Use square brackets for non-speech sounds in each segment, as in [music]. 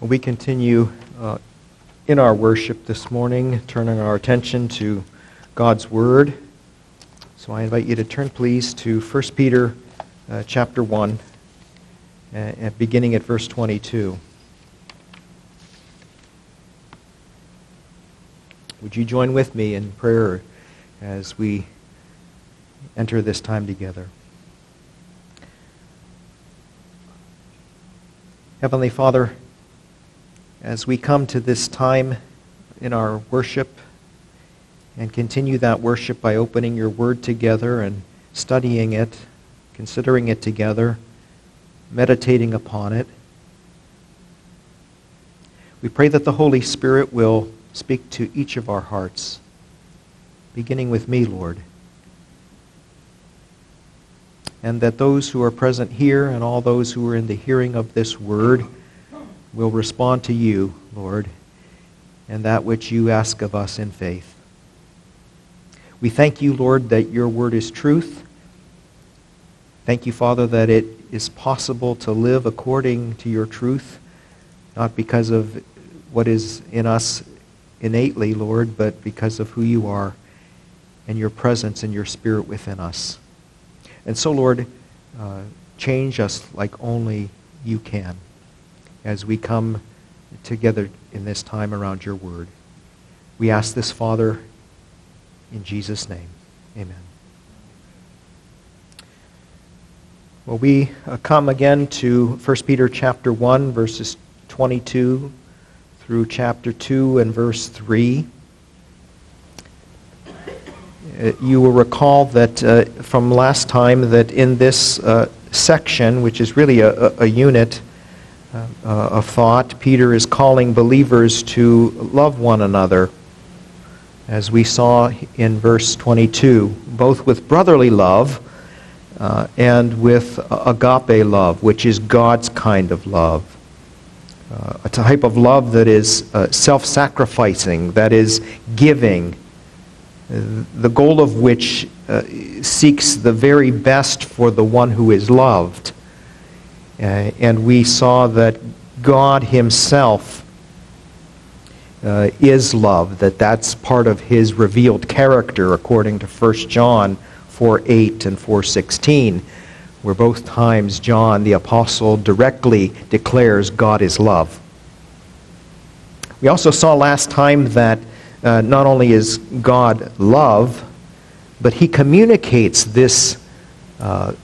We continue uh, in our worship this morning, turning our attention to God's Word. So I invite you to turn, please, to 1 Peter uh, chapter 1, uh, beginning at verse 22. Would you join with me in prayer as we enter this time together? Heavenly Father, as we come to this time in our worship and continue that worship by opening your word together and studying it, considering it together, meditating upon it, we pray that the Holy Spirit will speak to each of our hearts, beginning with me, Lord. And that those who are present here and all those who are in the hearing of this word will respond to you, Lord, and that which you ask of us in faith. We thank you, Lord, that your word is truth. Thank you, Father, that it is possible to live according to your truth, not because of what is in us innately, Lord, but because of who you are and your presence and your spirit within us. And so, Lord, uh, change us like only you can as we come together in this time around your word. We ask this, Father, in Jesus' name. Amen. Well, we uh, come again to 1 Peter chapter 1, verses 22 through chapter 2 and verse 3. Uh, you will recall that uh, from last time that in this uh, section, which is really a, a, a unit, uh, thought, Peter is calling believers to love one another, as we saw in verse 22, both with brotherly love uh, and with agape love, which is God's kind of love. Uh, a type of love that is uh, self sacrificing, that is giving, the goal of which uh, seeks the very best for the one who is loved. Uh, and we saw that God Himself uh, is love, that that's part of His revealed character, according to 1 John 4 8 and 4 16, where both times John the Apostle directly declares God is love. We also saw last time that uh, not only is God love, but He communicates this uh,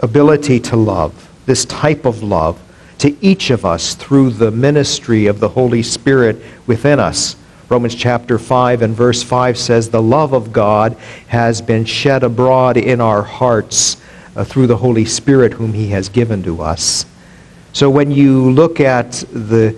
ability to love this type of love to each of us through the ministry of the Holy Spirit within us. Romans chapter 5 and verse 5 says, The love of God has been shed abroad in our hearts uh, through the Holy Spirit, whom He has given to us. So when you look at the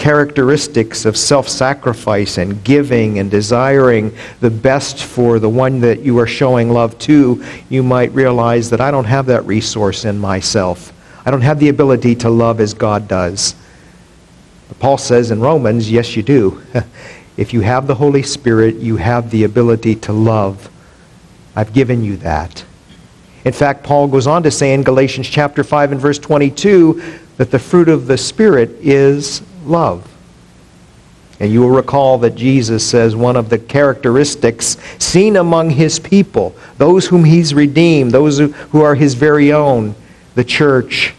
characteristics of self sacrifice and giving and desiring the best for the one that you are showing love to, you might realize that I don't have that resource in myself. I don't have the ability to love as God does. But Paul says in Romans, yes, you do. [laughs] if you have the Holy Spirit, you have the ability to love. I've given you that. In fact, Paul goes on to say in Galatians chapter 5 and verse 22 that the fruit of the Spirit is love. And you will recall that Jesus says one of the characteristics seen among his people, those whom he's redeemed, those who are his very own, the church,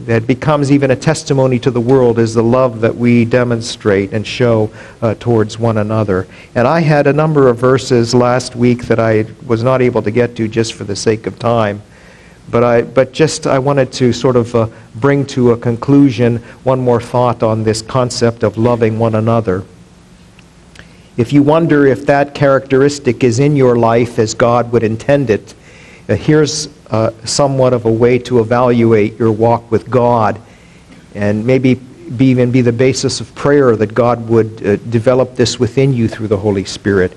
that becomes even a testimony to the world is the love that we demonstrate and show uh, towards one another. And I had a number of verses last week that I was not able to get to just for the sake of time. But, I, but just I wanted to sort of uh, bring to a conclusion one more thought on this concept of loving one another. If you wonder if that characteristic is in your life as God would intend it, uh, here's uh, somewhat of a way to evaluate your walk with God and maybe be, even be the basis of prayer that God would uh, develop this within you through the Holy Spirit.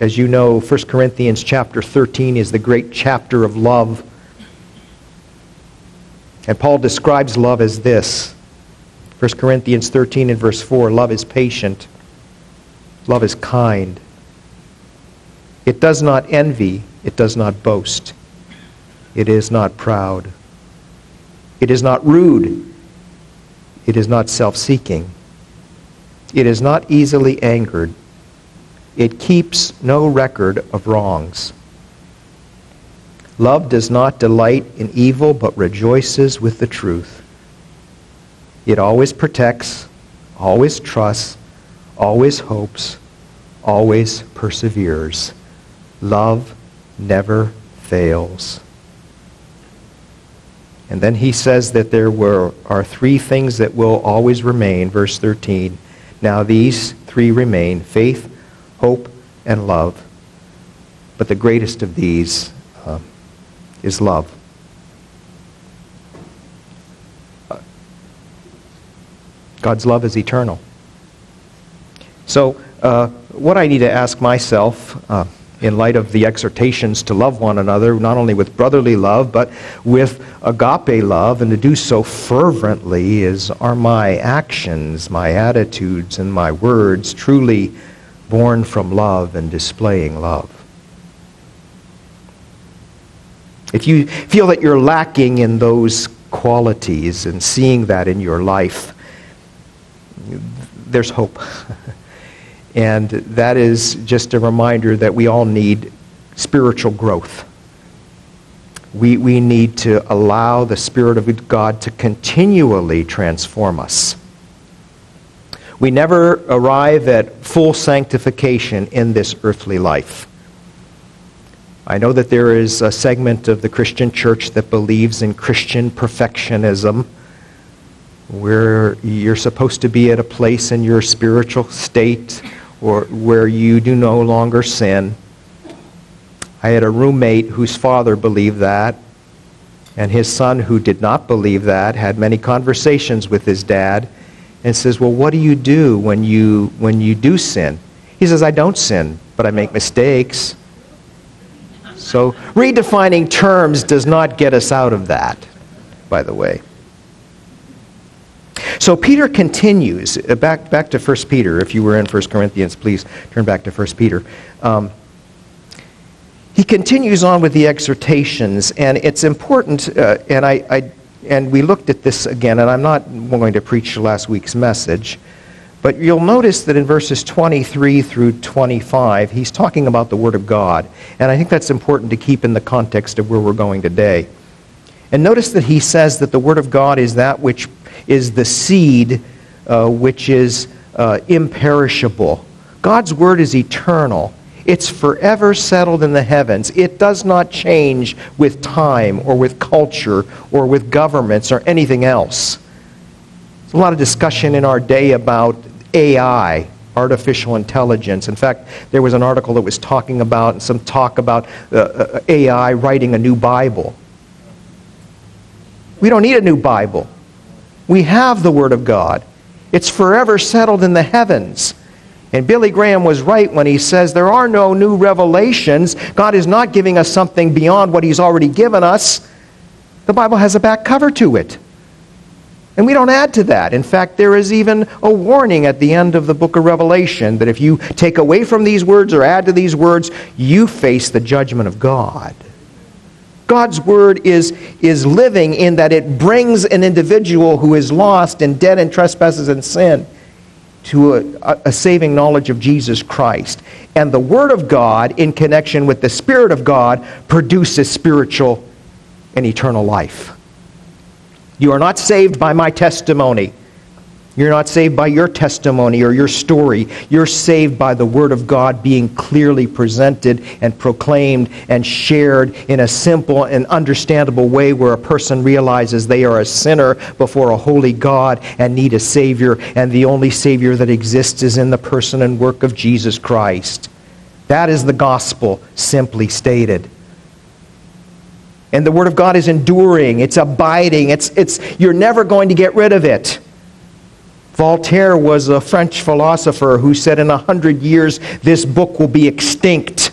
As you know, 1 Corinthians chapter 13 is the great chapter of love and Paul describes love as this 1 Corinthians 13 and verse 4 love is patient, love is kind. It does not envy, it does not boast, it is not proud, It is not rude. It is not self seeking. It is not easily angered. It keeps no record of wrongs. Love does not delight in evil, but rejoices with the truth. It always protects, always trusts, always hopes, always perseveres. Love never fails. And then he says that there were, are three things that will always remain. Verse 13. Now these three remain faith, hope, and love. But the greatest of these uh, is love. God's love is eternal. So, uh, what I need to ask myself, uh, in light of the exhortations to love one another, not only with brotherly love, but with agape love, and to do so fervently, is are my actions, my attitudes, and my words truly born from love and displaying love? If you feel that you're lacking in those qualities and seeing that in your life, there's hope. [laughs] and that is just a reminder that we all need spiritual growth. We, we need to allow the Spirit of God to continually transform us. We never arrive at full sanctification in this earthly life. I know that there is a segment of the Christian church that believes in Christian perfectionism where you're supposed to be at a place in your spiritual state or where you do no longer sin. I had a roommate whose father believed that, and his son, who did not believe that, had many conversations with his dad and says, Well, what do you do when you, when you do sin? He says, I don't sin, but I make mistakes. So, redefining terms does not get us out of that, by the way. So Peter continues, uh, back, back to 1 Peter. If you were in 1 Corinthians, please turn back to 1 Peter. Um, he continues on with the exhortations, and it's important, uh, and, I, I, and we looked at this again, and I'm not going to preach last week's message, but you'll notice that in verses 23 through 25, he's talking about the Word of God, and I think that's important to keep in the context of where we're going today. And notice that he says that the Word of God is that which is the seed uh, which is uh, imperishable. God's Word is eternal. It's forever settled in the heavens. It does not change with time or with culture or with governments or anything else. There's a lot of discussion in our day about AI, artificial intelligence. In fact, there was an article that was talking about, some talk about uh, uh AI writing a new Bible. We don't need a new Bible. We have the Word of God. It's forever settled in the heavens. And Billy Graham was right when he says there are no new revelations. God is not giving us something beyond what He's already given us. The Bible has a back cover to it. And we don't add to that. In fact, there is even a warning at the end of the book of Revelation that if you take away from these words or add to these words, you face the judgment of God. God's word is, is living in that it brings an individual who is lost and dead in trespasses and sin to a, a, saving knowledge of Jesus Christ. And the Word of God, in connection with the Spirit of God, produces spiritual and eternal life. You are not saved by my testimony. You're not saved by your testimony or your story. You're saved by the Word of God being clearly presented and proclaimed and shared in a simple and understandable way where a person realizes they are a sinner before a holy God and need a Savior, and the only Savior that exists is in the person and work of Jesus Christ. That is the gospel, simply stated. And the Word of God is enduring, it's abiding, it's, it's, you're never going to get rid of it. Voltaire was a French philosopher who said, In a hundred years, this book will be extinct.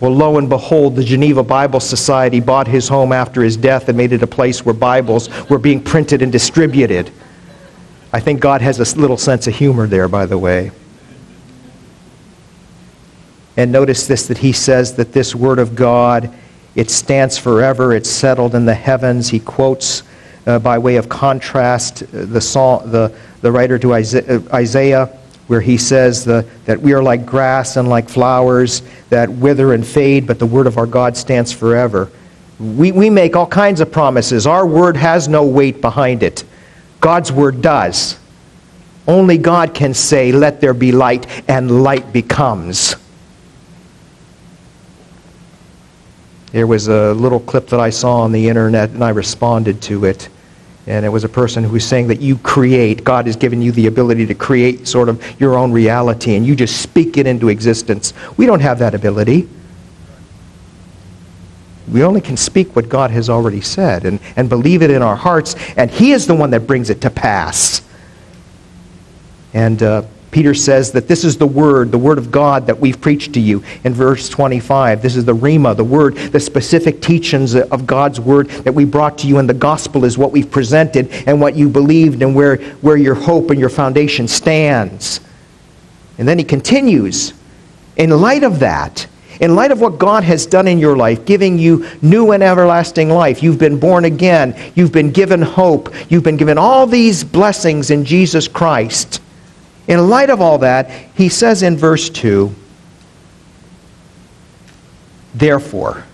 Well, lo and behold, the Geneva Bible Society bought his home after his death and made it a place where Bibles were being printed and distributed. I think God has a little sense of humor there, by the way. And notice this that he says that this Word of God, it stands forever, it's settled in the heavens. He quotes uh, by way of contrast, uh, the, song, the, the writer to Isaiah, where he says the, that we are like grass and like flowers that wither and fade, but the word of our God stands forever. We, we make all kinds of promises. Our word has no weight behind it. God's word does. Only God can say, Let there be light, and light becomes. There was a little clip that I saw on the internet, and I responded to it. And it was a person who was saying that you create, God has given you the ability to create sort of your own reality, and you just speak it into existence. We don't have that ability. We only can speak what God has already said and, and believe it in our hearts, and He is the one that brings it to pass. And uh, Peter says that this is the word, the word of God that we've preached to you in verse 25. This is the rhema, the word, the specific teachings of God's word that we brought to you, and the gospel is what we've presented and what you believed and where, where your hope and your foundation stands. And then he continues, in light of that, in light of what God has done in your life, giving you new and everlasting life, you've been born again, you've been given hope, you've been given all these blessings in Jesus Christ. In light of all that, he says in verse 2, therefore,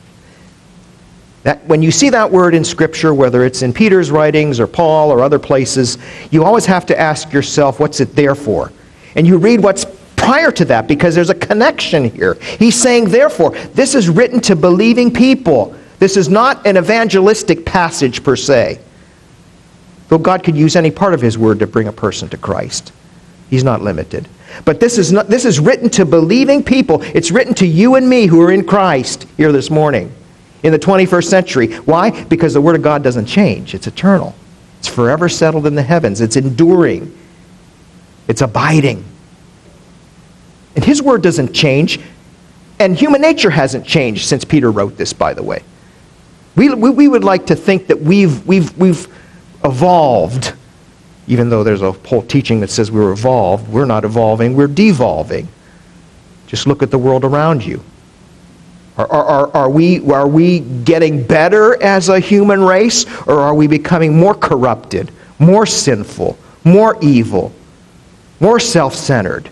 that when you see that word in Scripture, whether it's in Peter's writings or Paul or other places, you always have to ask yourself, what's it there for? And you read what's prior to that because there's a connection here. He's saying, therefore, this is written to believing people. This is not an evangelistic passage per se. Though God could use any part of His word to bring a person to Christ, He's not limited. But this is, not, this is written to believing people. It's written to you and me who are in Christ here this morning in the 21st century. Why? Because the Word of God doesn't change, it's eternal, it's forever settled in the heavens, it's enduring, it's abiding. And his word doesn't change. And human nature hasn't changed since Peter wrote this, by the way. We, we, we would like to think that we've, we've, we've evolved, even though there's a whole teaching that says we're evolved. We're not evolving, we're devolving. Just look at the world around you. Are, are, are, we, are we getting better as a human race, or are we becoming more corrupted, more sinful, more evil, more self centered?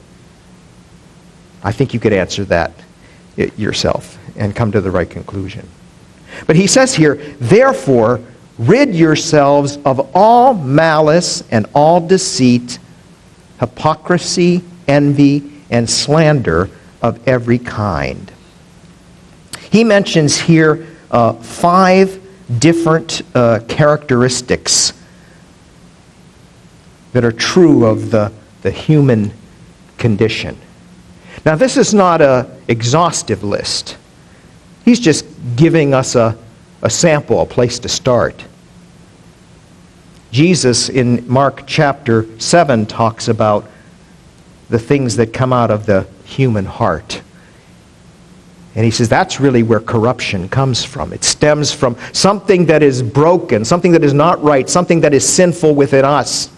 I think you could answer that yourself and come to the right conclusion. But he says here, therefore, rid yourselves of all malice and all deceit, hypocrisy, envy, and slander of every kind. He mentions here uh, five different uh, characteristics that are true of the, the human condition. Now, this is not an exhaustive list. He's just giving us a, a sample, a place to start. Jesus in Mark chapter 7 talks about the things that come out of the human heart. And he says that's really where corruption comes from. It stems from something that is broken, something that is not right, something that is sinful within us.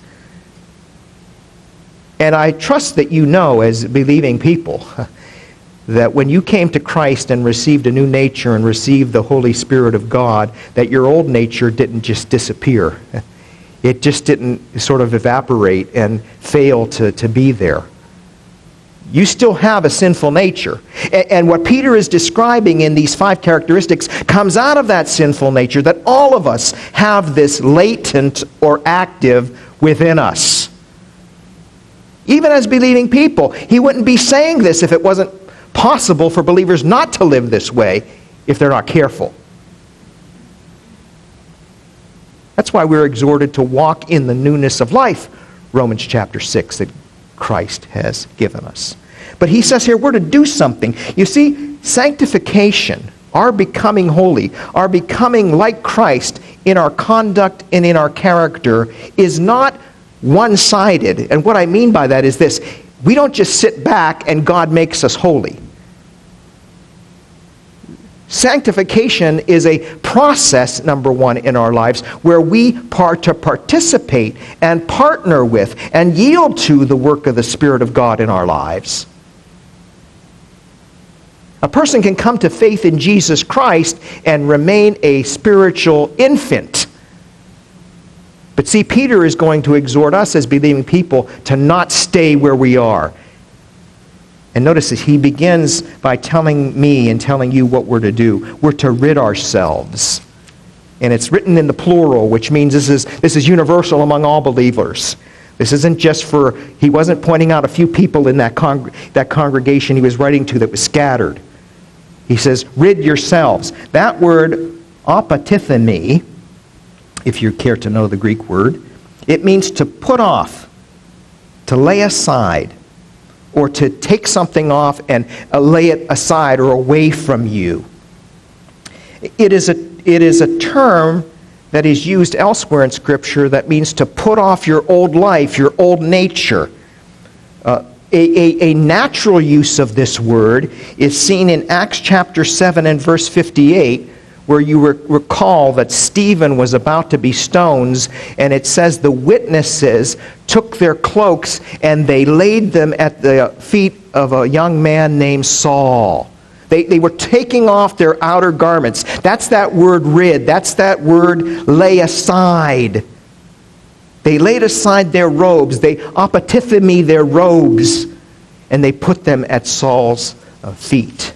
And I trust that you know, as believing people, [laughs] that when you came to Christ and received a new nature and received the Holy Spirit of God, that your old nature didn't just disappear. [laughs] It just didn't sort of evaporate and fail to, to be there. You still have a sinful nature. And what Peter is describing in these five characteristics comes out of that sinful nature that all of us have this latent or active within us even as believing people. He wouldn't be saying this if it wasn't possible for believers not to live this way if they're not careful. That's why we're exhorted to walk in the newness of life, Romans chapter 6, that Christ has given us. But he says here we're to do something. You see, sanctification, our becoming holy, our becoming like Christ in our conduct and in our character, is not one sided. And what I mean by that is this we don't just sit back and God makes us holy. Sanctification is a process, number one, in our lives where we part to participate and partner with and yield to the work of the Spirit of God in our lives. A person can come to faith in Jesus Christ and remain a spiritual infant But see, Peter is going to exhort us as believing people to not stay where we are. And notice that he begins by telling me and telling you what we're to do. We're to rid ourselves. And it's written in the plural, which means this is, this is universal among all believers. This isn't just for, he wasn't pointing out a few people in that, con- that congregation he was writing to that was scattered. He says, rid yourselves. That word, apotithemi, if you care to know the Greek word, it means to put off, to lay aside, or to take something off and uh, lay it aside or away from you. It is a, it is a term that is used elsewhere in Scripture that means to put off your old life, your old nature. Uh, a, a, a, natural use of this word is seen in Acts chapter 7 and verse 58, where you re- recall that Stephen was about to be stoned, and it says the witnesses took their cloaks and they laid them at the feet of a young man named Saul. They, they were taking off their outer garments. That's that word rid. That's that word lay aside. They laid aside their robes. They apotithemi their robes. And they put them at Saul's uh, feet.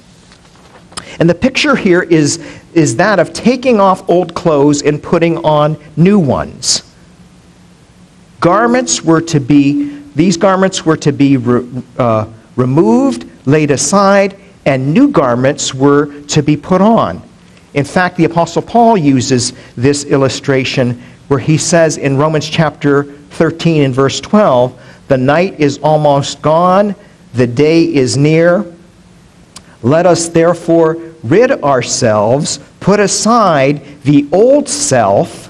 And the picture here is, is that of taking off old clothes and putting on new ones. Garments were to be, these garments were to be re, uh, removed, laid aside, and new garments were to be put on. In fact, the Apostle Paul uses this illustration where he says in Romans chapter 13 and verse 12, The night is almost gone, the day is near. Let us therefore rid ourselves, put aside the old self,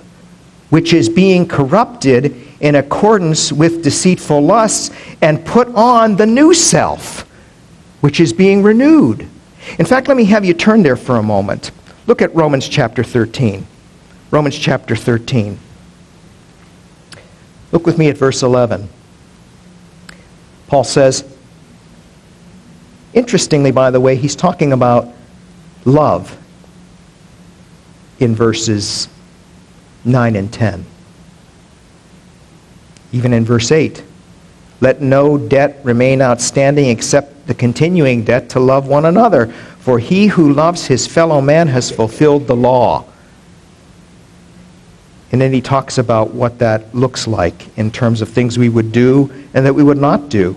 which is being corrupted in accordance with deceitful lusts, and put on the new self which is being renewed. In fact, let me have you turn there for a moment. Look at Romans chapter 13. Romans chapter 13. Look with me at verse 11. Paul says, interestingly, by the way, he's talking about love in verses 9 and 10. Even in verse 8, let no debt remain outstanding except the continuing debt to love one another. For he who loves his fellow man has fulfilled the law. And then he talks about what that looks like in terms of things we would do and that we would not do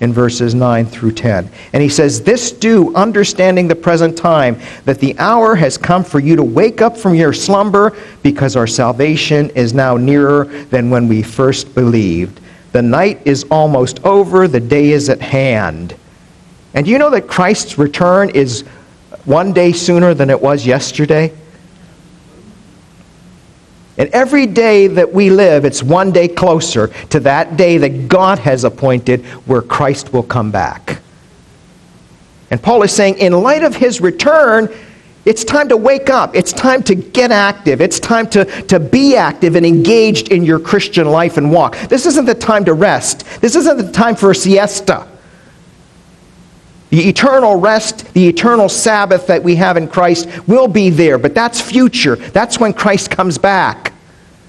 in verses 9 through 10. And he says, This do, understanding the present time, that the hour has come for you to wake up from your slumber, because our salvation is now nearer than when we first believed. The night is almost over, the day is at hand. And do you know that Christ's return is one day sooner than it was yesterday? And every day that we live, it's one day closer to that day that God has appointed where Christ will come back. And Paul is saying, in light of his return, it's time to wake up. It's time to get active. It's time to, to be active and engaged in your Christian life and walk. This isn't the time to rest. This isn't the time for a siesta. The eternal rest, the eternal Sabbath that we have in Christ will be there, but that's future. That's when Christ comes back.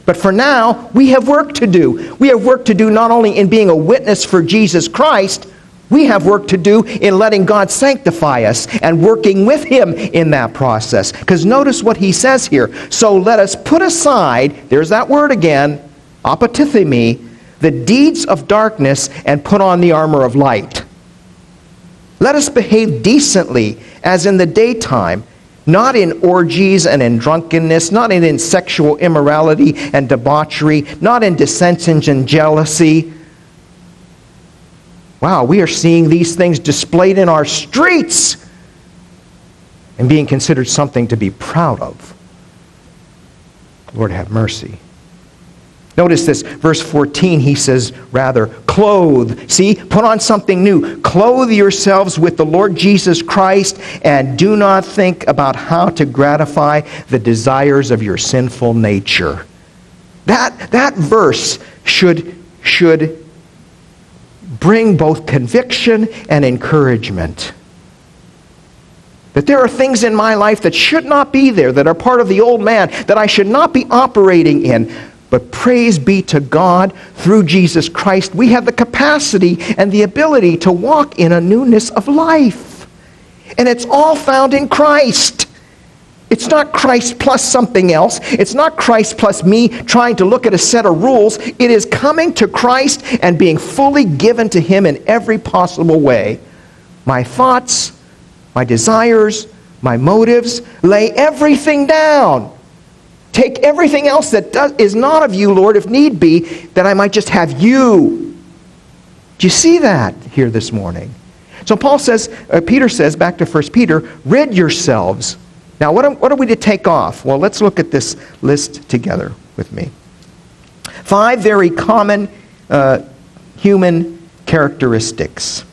But for now, we have work to do. We have work to do not only in being a witness for Jesus Christ, we have work to do in letting God sanctify us and working with Him in that process. Because notice what He says here. So let us put aside, there's that word again, apotithemi, the deeds of darkness and put on the armor of light. Let us behave decently as in the daytime, not in orgies and in drunkenness, not in, in sexual immorality and debauchery, not in dissensions and jealousy. Wow, we are seeing these things displayed in our streets and being considered something to be proud of. Lord, have mercy. Notice this, verse 14, he says, rather, clothe. See, put on something new. Clothe yourselves with the Lord Jesus Christ and do not think about how to gratify the desires of your sinful nature. That, that verse should, should bring both conviction and encouragement. That there are things in my life that should not be there, that are part of the old man, that I should not be operating in. But praise be to God, through Jesus Christ, we have the capacity and the ability to walk in a newness of life. And it's all found in Christ. It's not Christ plus something else. It's not Christ plus me trying to look at a set of rules. It is coming to Christ and being fully given to Him in every possible way. My thoughts, my desires, my motives, lay everything down Take everything else that does, is not of you, Lord, if need be, that I might just have you. Do you see that here this morning? So Paul says, uh, Peter says, back to 1 Peter, rid yourselves. Now, what are, what are we to take off? Well, let's look at this list together with me. Five very common uh, human characteristics.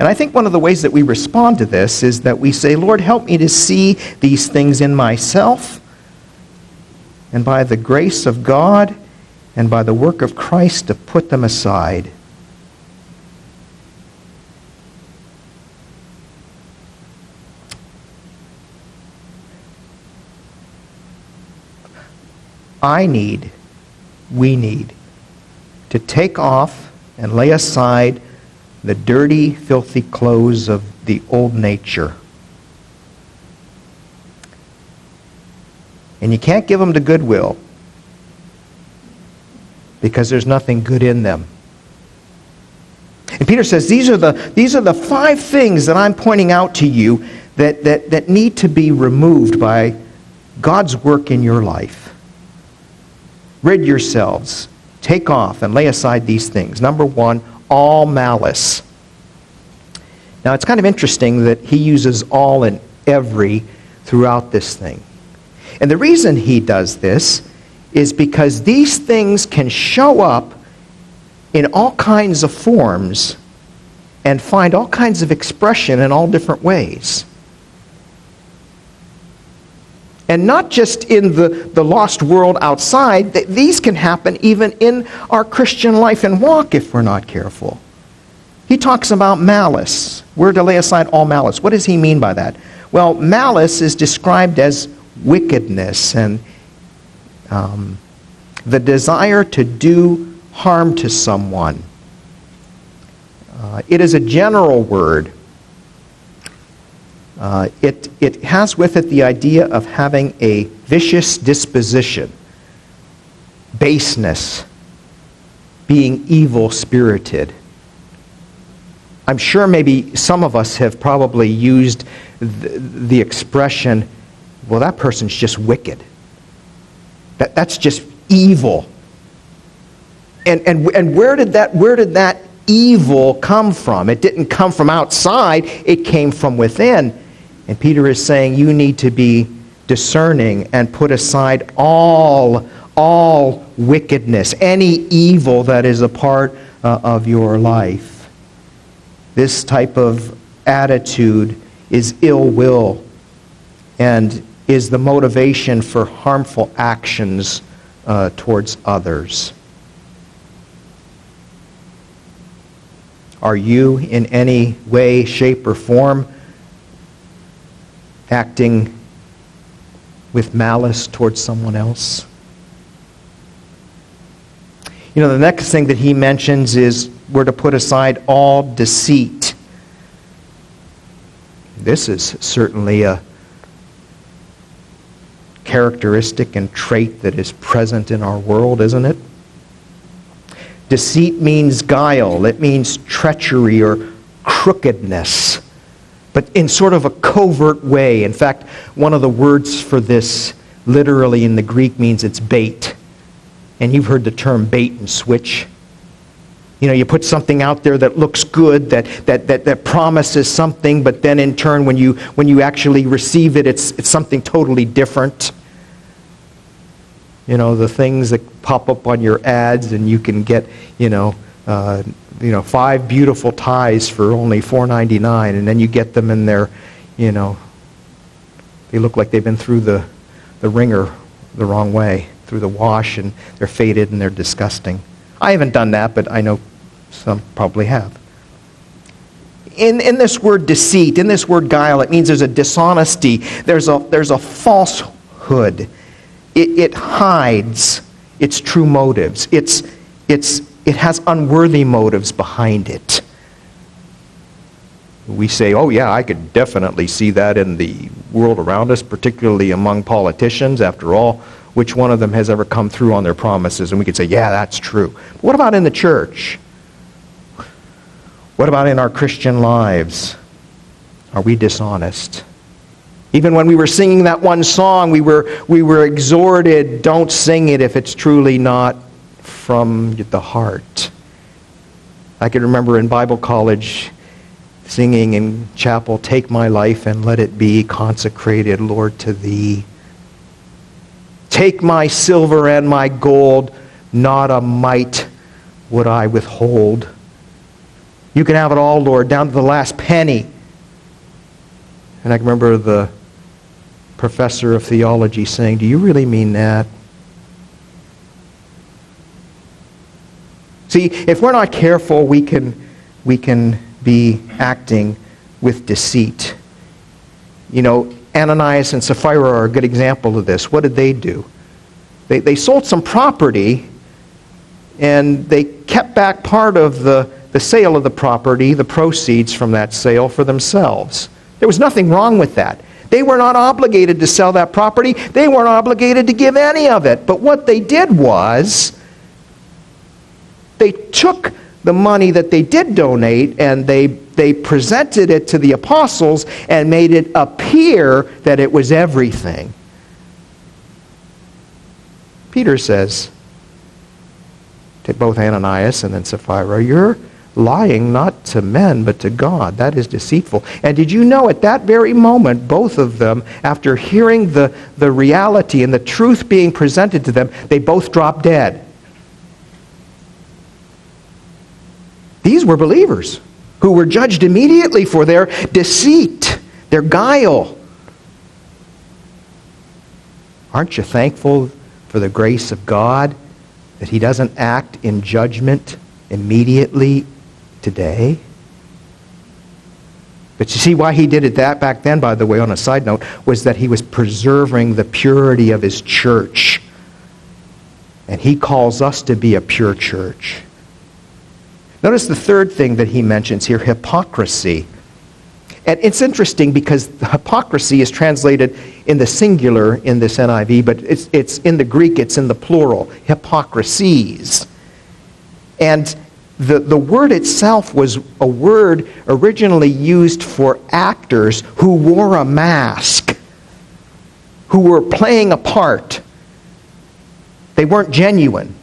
And I think one of the ways that we respond to this is that we say, Lord, help me to see these things in myself. And by the grace of God and by the work of Christ, to put them aside. I need, we need, to take off and lay aside the dirty, filthy clothes of the old nature. And you can't give them to Goodwill because there's nothing good in them. And Peter says these are the, these are the five things that I'm pointing out to you that, that, that need to be removed by God's work in your life. Rid yourselves, take off, and lay aside these things. Number one, all malice. Now, it's kind of interesting that he uses all and every throughout this thing. And the reason he does this is because these things can show up in all kinds of forms and find all kinds of expression in all different ways. And not just in the, the lost world outside, these can happen even in our Christian life and walk if we're not careful. He talks about malice. We're to lay aside all malice. What does he mean by that? Well, malice is described as wickedness and um, the desire to do harm to someone. Uh, it is a general word uh, it, it has with it the idea of having a vicious disposition, baseness, being evil spirited. I'm sure maybe some of us have probably used the, the expression, well, that person's just wicked. That, that's just evil. And, and, and where, did that, where did that evil come from? It didn't come from outside, it came from within. And Peter is saying you need to be discerning and put aside all, all wickedness, any evil that is a part uh, of your life. This type of attitude is ill will and is the motivation for harmful actions uh, towards others. Are you in any way, shape, or form acting with malice towards someone else. You know, the next thing that he mentions is we're to put aside all deceit. This is certainly a characteristic and trait that is present in our world, isn't it? Deceit means guile, it means treachery or crookedness but in sort of a covert way. In fact, one of the words for this literally in the Greek means it's bait. And you've heard the term bait and switch. You know, you put something out there that looks good, that, that, that, that promises something, but then in turn, when you, when you actually receive it, it's, it's something totally different. You know, the things that pop up on your ads, and you can get, you know, uh, you know, five beautiful ties for only $4.99, and then you get them in their, you know, they look like they've been through the, the wringer the wrong way, through the wash, and they're faded and they're disgusting. I haven't done that, but I know some probably have. In, in this word deceit, in this word guile, it means there's a dishonesty, there's a, there's a falsehood. it, it hides its true motives. It's, it's, it has unworthy motives behind it. We say, oh, yeah, I could definitely see that in the world around us, particularly among politicians. After all, which one of them has ever come through on their promises? And we could say, yeah, that's true. But what about in the church? What about in our Christian lives? Are we dishonest? Even when we were singing that one song, we were, we were exhorted don't sing it if it's truly not from the heart. I can remember in Bible college singing in chapel, Take my life and let it be consecrated, Lord, to thee. Take my silver and my gold, not a mite would I withhold. You can have it all, Lord, down to the last penny. And I can remember the professor of theology saying, Do you really mean that? See, if we're not careful, we can, we can be acting with deceit. You know, Ananias and Sapphira are a good example of this. What did they do? They, they sold some property and they kept back part of the, the sale of the property, the proceeds from that sale, for themselves. There was nothing wrong with that. They were not obligated to sell that property. They weren't obligated to give any of it. But what they did was they took the money that they did donate and they, they presented it to the apostles and made it appear that it was everything. Peter says to both Ananias and then Sapphira, You're lying not to men, but to God. That is deceitful. And did you know at that very moment, both of them, after hearing the, the reality and the truth being presented to them, they both dropped dead? These were believers who were judged immediately for their deceit, their guile. Aren't you thankful for the grace of God that He doesn't act in judgment immediately today? But you see why he did it that back then, by the way, on a side note, was that he was preserving the purity of his church. And he calls us to be a pure church. Notice the third thing that he mentions here hypocrisy. And it's interesting because hypocrisy is translated in the singular in this NIV, but it's, it's in the Greek, it's in the plural, hypocrisies. And the, the word itself was a word originally used for actors who wore a mask, who were playing a part. They weren't genuine.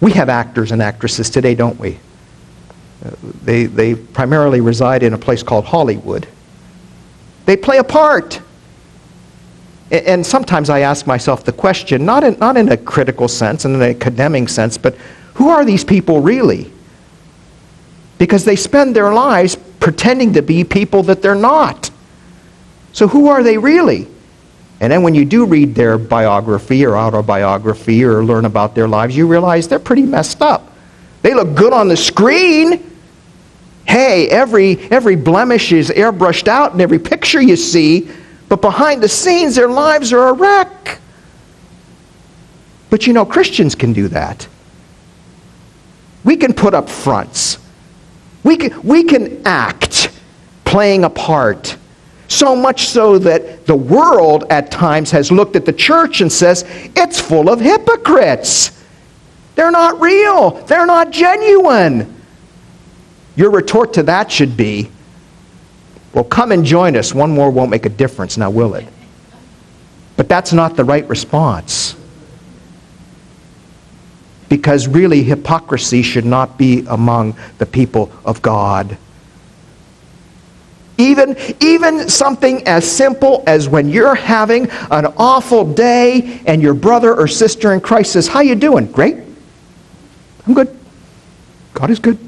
We have actors and actresses today, don't we? They, they primarily reside in a place called Hollywood. They play a part. And sometimes I ask myself the question, not in, not in a critical sense and in a condemning sense, but who are these people really? Because they spend their lives pretending to be people that they're not. So who are they really? And then when you do read their biography or autobiography or learn about their lives, you realize they're pretty messed up. They look good on the screen. Hey, every, every blemish is airbrushed out in every picture you see, but behind the scenes, their lives are a wreck. But you know, Christians can do that. We can put up fronts. We can, we can act playing a part so much so that the world at times has looked at the church and says, it's full of hypocrites. They're not real. They're not genuine. Your retort to that should be, well, come and join us. One more won't make a difference, now will it? But that's not the right response. Because really, hypocrisy should not be among the people of God. Even, even something as simple as when you're having an awful day and your brother or sister in Christ says, How you doing? Great. I'm good. God is good.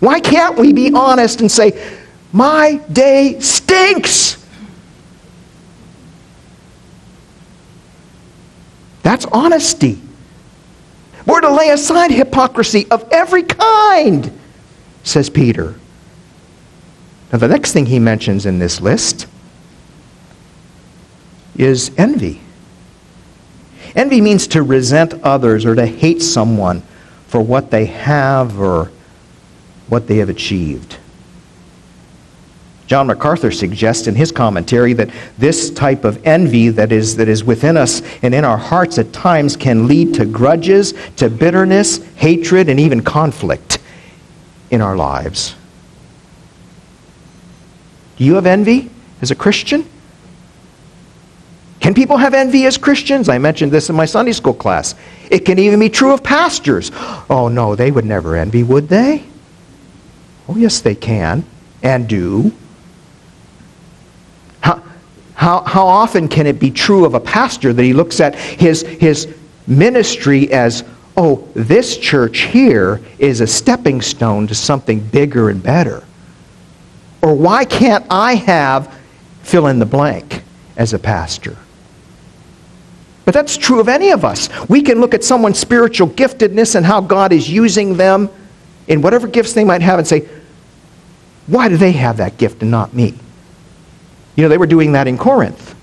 Why can't we be honest and say, My day stinks? That's honesty. We're to lay aside hypocrisy of every kind says Peter. Now, the next thing he mentions in this list is envy. Envy means to resent others or to hate someone for what they have or what they have achieved. John MacArthur suggests in his commentary that this type of envy that is, that is within us and in our hearts at times can lead to grudges, to bitterness, hatred, and even conflict in our lives. Do you have envy as a Christian? Can people have envy as Christians? I mentioned this in my Sunday school class. It can even be true of pastors. Oh, no, they would never envy, would they? Oh, yes, they can and do. How, how, how often can it be true of a pastor that he looks at his, his ministry as, oh, this church here is a stepping stone to something bigger and better? Or why can't I have fill in the blank as a pastor? But that's true of any of us. We can look at someone's spiritual giftedness and how God is using them in whatever gifts they might have and say, why do they have that gift and not me? You know, they were doing that in Corinth.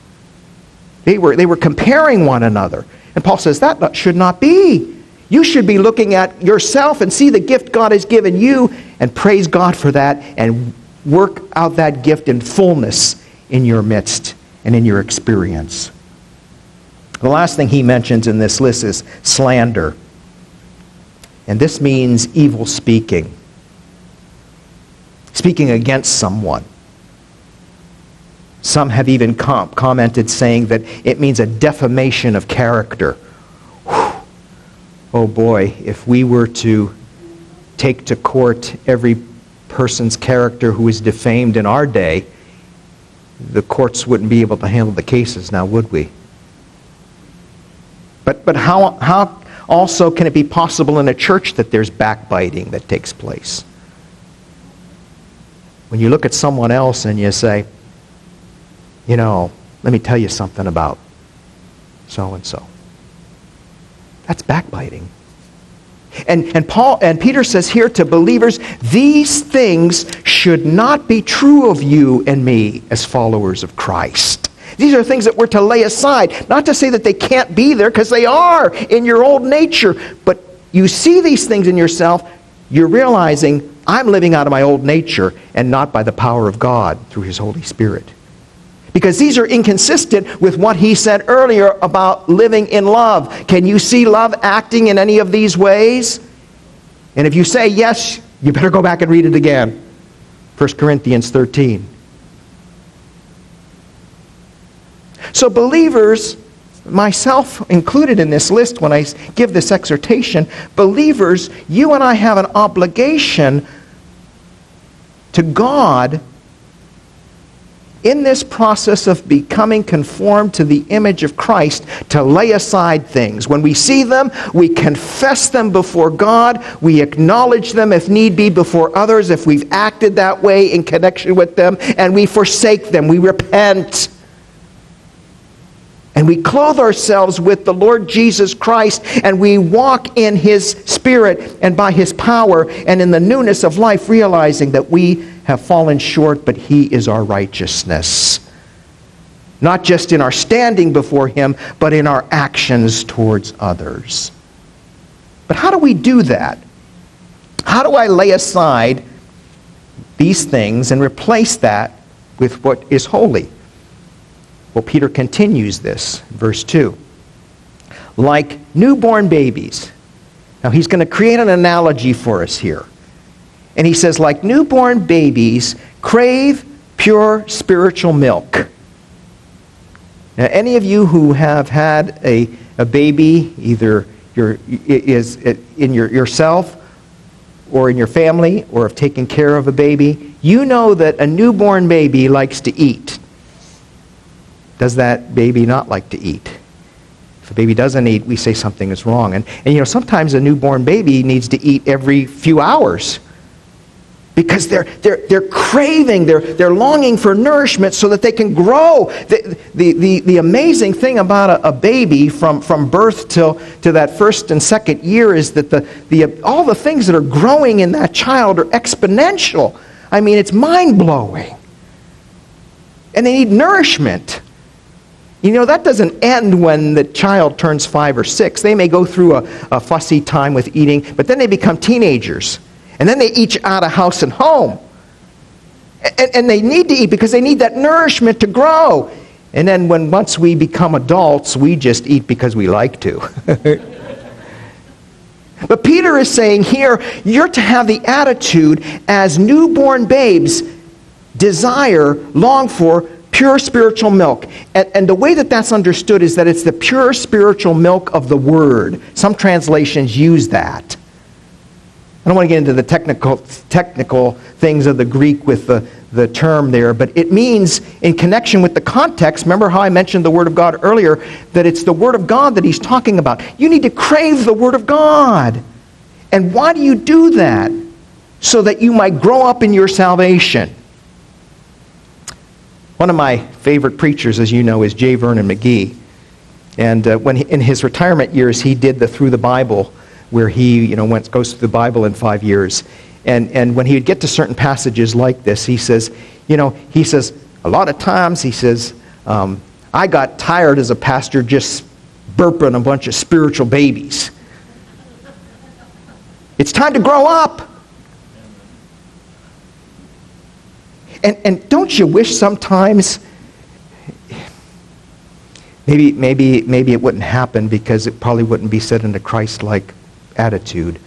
They were, they were comparing one another. And Paul says that should not be. You should be looking at yourself and see the gift God has given you and praise God for that and work out that gift in fullness in your midst and in your experience. The last thing he mentions in this list is slander. And this means evil speaking, speaking against someone. Some have even com- commented saying that it means a defamation of character. Oh boy, if we were to take to court every person's character who is defamed in our day, the courts wouldn't be able to handle the cases now, would we? But, but how, how also can it be possible in a church that there's backbiting that takes place? When you look at someone else and you say, you know, let me tell you something about so and so. That's backbiting. And, and Paul and Peter says here to believers, these things should not be true of you and me as followers of Christ. These are things that we're to lay aside. Not to say that they can't be there, because they are in your old nature. But you see these things in yourself, you're realizing, I'm living out of my old nature and not by the power of God through His Holy Spirit. Because these are inconsistent with what he said earlier about living in love. Can you see love acting in any of these ways? And if you say yes, you better go back and read it again. 1 Corinthians 13. So, believers, myself included in this list when I give this exhortation, believers, you and I have an obligation to God in this process of becoming conformed to the image of Christ to lay aside things. When we see them, we confess them before God. We acknowledge them, if need be, before others, if we've acted that way in connection with them, and we forsake them. We repent. And we clothe ourselves with the Lord Jesus Christ and we walk in His Spirit and by His power and in the newness of life, realizing that we have fallen short, but He is our righteousness. Not just in our standing before Him, but in our actions towards others. But how do we do that? How do I lay aside these things and replace that with what is holy? Well, Peter continues this, verse 2. Like newborn babies. Now, he's going to create an analogy for us here. And he says, like newborn babies, crave pure spiritual milk. Now, any of you who have had a, a baby, either your, is in your, yourself or in your family, or have taken care of a baby, you know that a newborn baby likes to eat does that baby not like to eat? If a baby doesn't eat, we say something is wrong. And, and you know, sometimes a newborn baby needs to eat every few hours because they're, they're, they're craving, they're, they're longing for nourishment so that they can grow. The, the, the, the amazing thing about a, a, baby from, from birth till to that first and second year is that the, the, all the things that are growing in that child are exponential. I mean, it's mind blowing. And they need nourishment. You know, that doesn't end when the child turns five or six. They may go through a, a fussy time with eating, but then they become teenagers. And then they each out of house and home. And, and they need to eat because they need that nourishment to grow. And then when once we become adults, we just eat because we like to. [laughs] but Peter is saying here, you're to have the attitude as newborn babes desire, long for pure spiritual milk. And, and, the way that that's understood is that it's the pure spiritual milk of the Word. Some translations use that. I don't want to get into the technical, technical things of the Greek with the, the term there, but it means, in connection with the context, remember how I mentioned the Word of God earlier, that it's the Word of God that he's talking about. You need to crave the Word of God. And why do you do that? So that you might grow up in your salvation. One of my favorite preachers, as you know, is J. Vernon McGee. And uh, when he, in his retirement years, he did the Through the Bible where he you know, went, goes through the Bible in five years. And, and when he would get to certain passages like this, he says, you know, he says, a lot of times, he says, um, I got tired as a pastor just burping a bunch of spiritual babies. It's time to grow up. And, and don't you wish sometimes, maybe, maybe, maybe it wouldn't happen because it probably wouldn't be said in a Christ like attitude.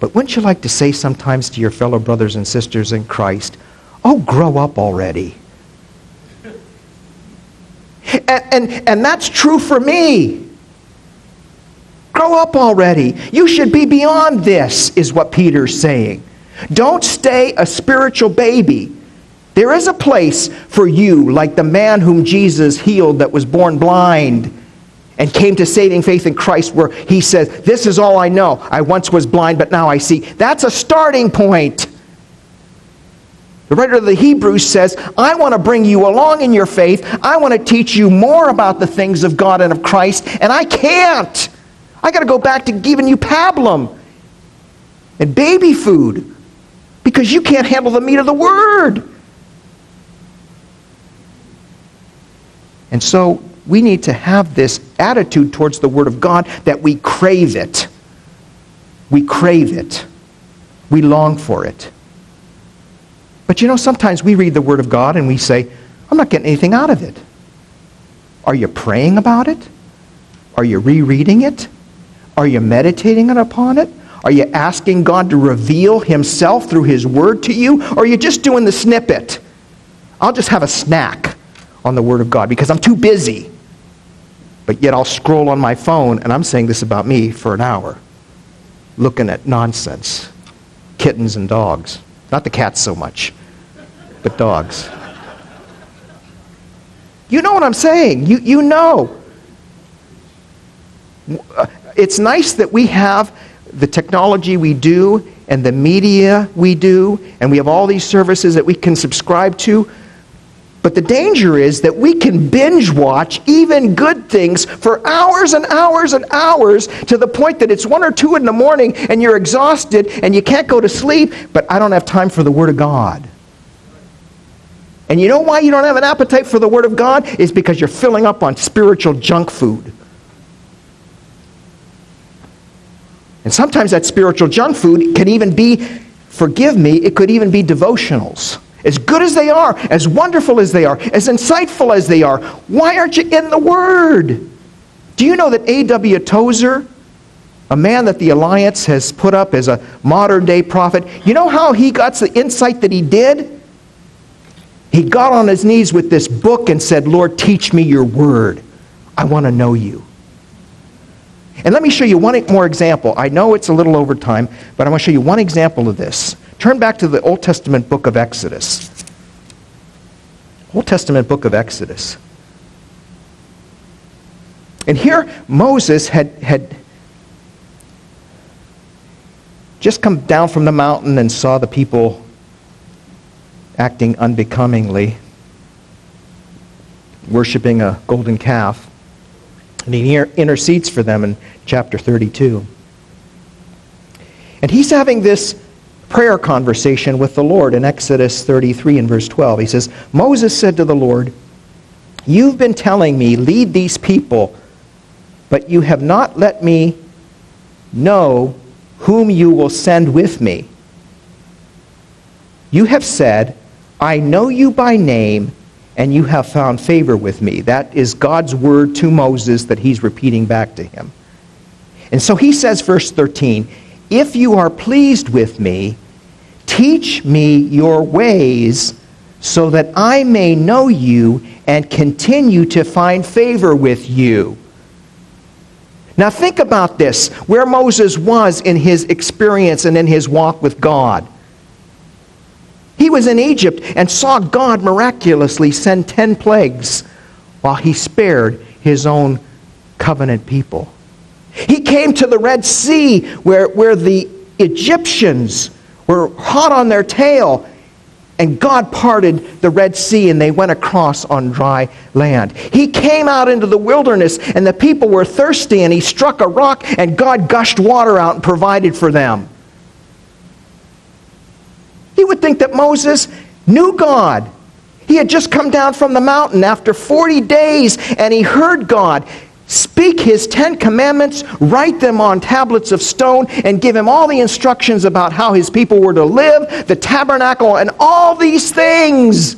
But wouldn't you like to say sometimes to your fellow brothers and sisters in Christ, oh, grow up already? And, and, and that's true for me. Grow up already. You should be beyond this, is what Peter's saying. Don't stay a spiritual baby. There is a place for you, like the man whom Jesus healed that was born blind and came to saving faith in Christ, where he says, This is all I know. I once was blind, but now I see. That's a starting point. The writer of the Hebrews says, I want to bring you along in your faith. I want to teach you more about the things of God and of Christ, and I can't. I got to go back to giving you pablum and baby food because you can't handle the meat of the word. And so we need to have this attitude towards the Word of God that we crave it. We crave it. We long for it. But you know, sometimes we read the Word of God and we say, I'm not getting anything out of it. Are you praying about it? Are you rereading it? Are you meditating upon it? Are you asking God to reveal Himself through His Word to you? Or are you just doing the snippet? I'll just have a snack on the Word of God because I'm too busy. But yet I'll scroll on my phone, and I'm saying this about me for an hour, looking at nonsense kittens and dogs. Not the cats so much, but dogs. You know what I'm saying. You, you know. It's nice that we have the technology we do and the media we do, and we have all these services that we can subscribe to. But the danger is that we can binge watch even good things for hours and hours and hours to the point that it's one or two in the morning and you're exhausted and you can't go to sleep, but I don't have time for the Word of God. And you know why you don't have an appetite for the Word of God? Is because you're filling up on spiritual junk food. And sometimes that spiritual junk food can even be, forgive me, it could even be devotionals. As good as they are, as wonderful as they are, as insightful as they are, why aren't you in the Word? Do you know that A.W. Tozer, a man that the Alliance has put up as a modern day prophet, you know how he got the insight that he did? He got on his knees with this book and said, Lord, teach me your Word. I want to know you. And let me show you one more example. I know it's a little over time, but I want to show you one example of this. Turn back to the Old Testament book of Exodus. Old Testament book of Exodus. And here Moses had, had just come down from the mountain and saw the people acting unbecomingly, worshiping a golden calf. And he intercedes for them in chapter 32. And he's having this prayer conversation with the Lord in Exodus 33 and verse 12. He says, Moses said to the Lord, You've been telling me, lead these people, but you have not let me know whom you will send with me. You have said, I know you by name, and you have found favor with me. That is God's word to Moses that he's repeating back to him. And so he says, verse 13, If you are pleased with me, teach me your ways so that I may know you and continue to find favor with you. Now think about this where Moses was in his experience and in his walk with God. He was in Egypt and saw God miraculously send 10 plagues while he spared his own covenant people. He came to the Red Sea where, where the Egyptians were hot on their tail and God parted the Red Sea and they went across on dry land. He came out into the wilderness and the people were thirsty and he struck a rock and God gushed water out and provided for them. You would think that Moses knew God. He had just come down from the mountain after 40 days and he heard God speak his Ten Commandments, write them on tablets of stone, and give him all the instructions about how his people were to live, the tabernacle, and all these things.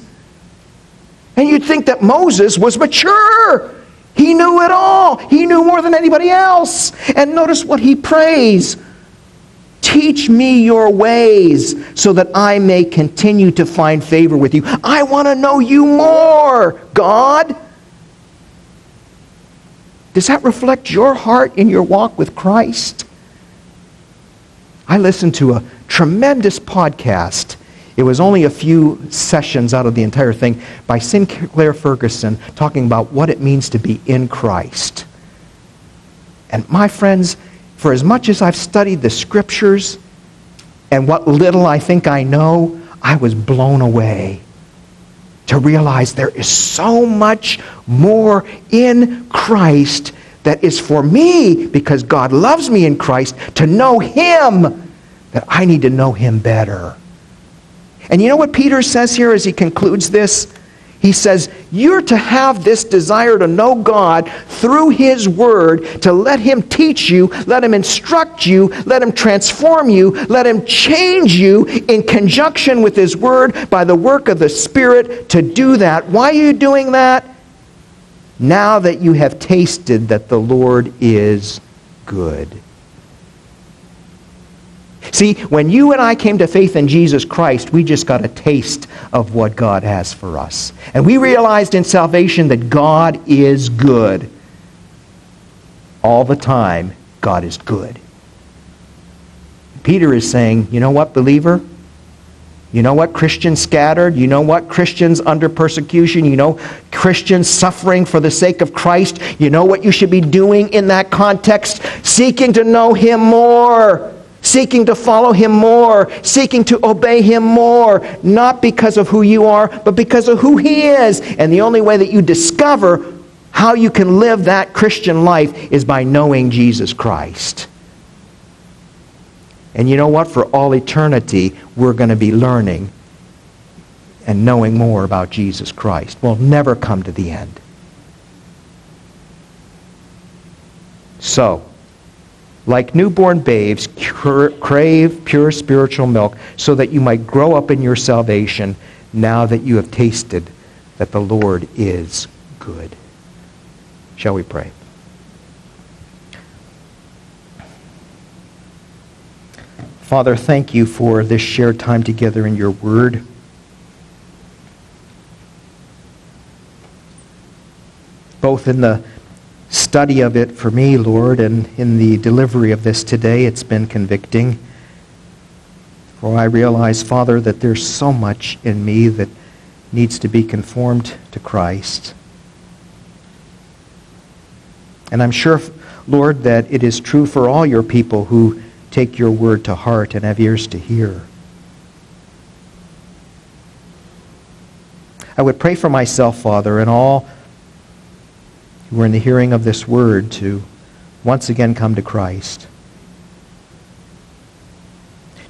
And you'd think that Moses was mature. He knew it all. He knew more than anybody else. And notice what he prays Teach me your ways so that I may continue to find favor with you. I want to know you more, God. Does that reflect your heart in your walk with Christ? I listened to a tremendous podcast. It was only a few sessions out of the entire thing by Sinclair Ferguson talking about what it means to be in Christ. And my friends, for as much as I've studied the scriptures and what little I think I know, I was blown away to realize there is so much more in Christ that is for me because God loves me in Christ to know Him that I need to know Him better. And you know what Peter says here as he concludes this? He says, You're to have this desire to know God through His Word, to let Him teach you, let Him instruct you, let Him transform you, let Him change you in conjunction with His Word by the work of the Spirit to do that. Why are you doing that? Now that you have tasted that the Lord is good. See, when you and I came to faith in Jesus Christ, we just got a taste of what God has for us. And we realized in salvation that God is good. All the time, God is good. Peter is saying, you know what, believer? You know what, Christians scattered? You know what, Christians under persecution? You know, Christians suffering for the sake of Christ? You know what you should be doing in that context? Seeking to know Him more seeking to follow him more, seeking to obey him more, not because of who you are, but because of who he is. And the only way that you discover how you can live that Christian life is by knowing Jesus Christ. And you know what? For all eternity, we're going to be learning and knowing more about Jesus Christ. We'll never come to the end. So, like newborn babes, crave pure spiritual milk so that you might grow up in your salvation now that you have tasted that the Lord is good. Shall we pray? Father, thank you for this shared time together in your word. Both in the study of it for me, Lord, and in the delivery of this today, it's been convicting. For I realize, Father, that there's so much in me that needs to be conformed to Christ. And I'm sure, Lord, that it is true for all your people who take your word to heart and have ears to hear. I would pray for myself, Father, and all who are in the hearing of this word to once again come to Christ.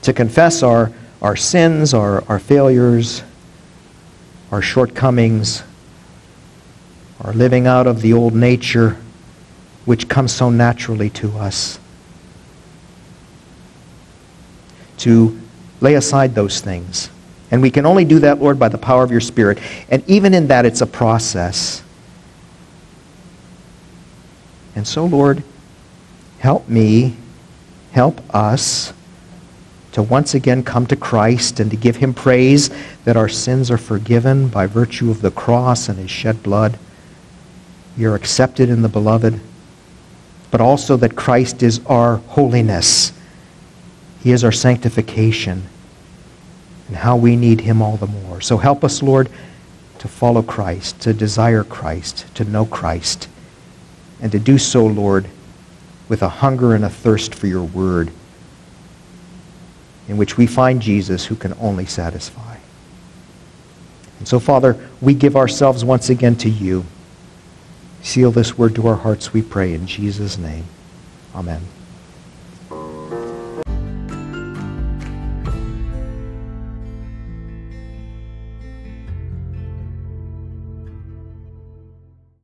To confess our, our sins, our, our failures, our shortcomings, our living out of the old nature which comes so naturally to us. To lay aside those things. And we can only do that, Lord, by the power of your Spirit. And even in that, it's a process. And so, Lord, help me, help us to once again come to Christ and to give him praise that our sins are forgiven by virtue of the cross and his shed blood. You're accepted in the beloved, but also that Christ is our holiness. He is our sanctification and how we need him all the more. So help us, Lord, to follow Christ, to desire Christ, to know Christ, and to do so, Lord, with a hunger and a thirst for your word in which we find Jesus who can only satisfy. And so, Father, we give ourselves once again to you. Seal this word to our hearts, we pray, in Jesus' name. Amen.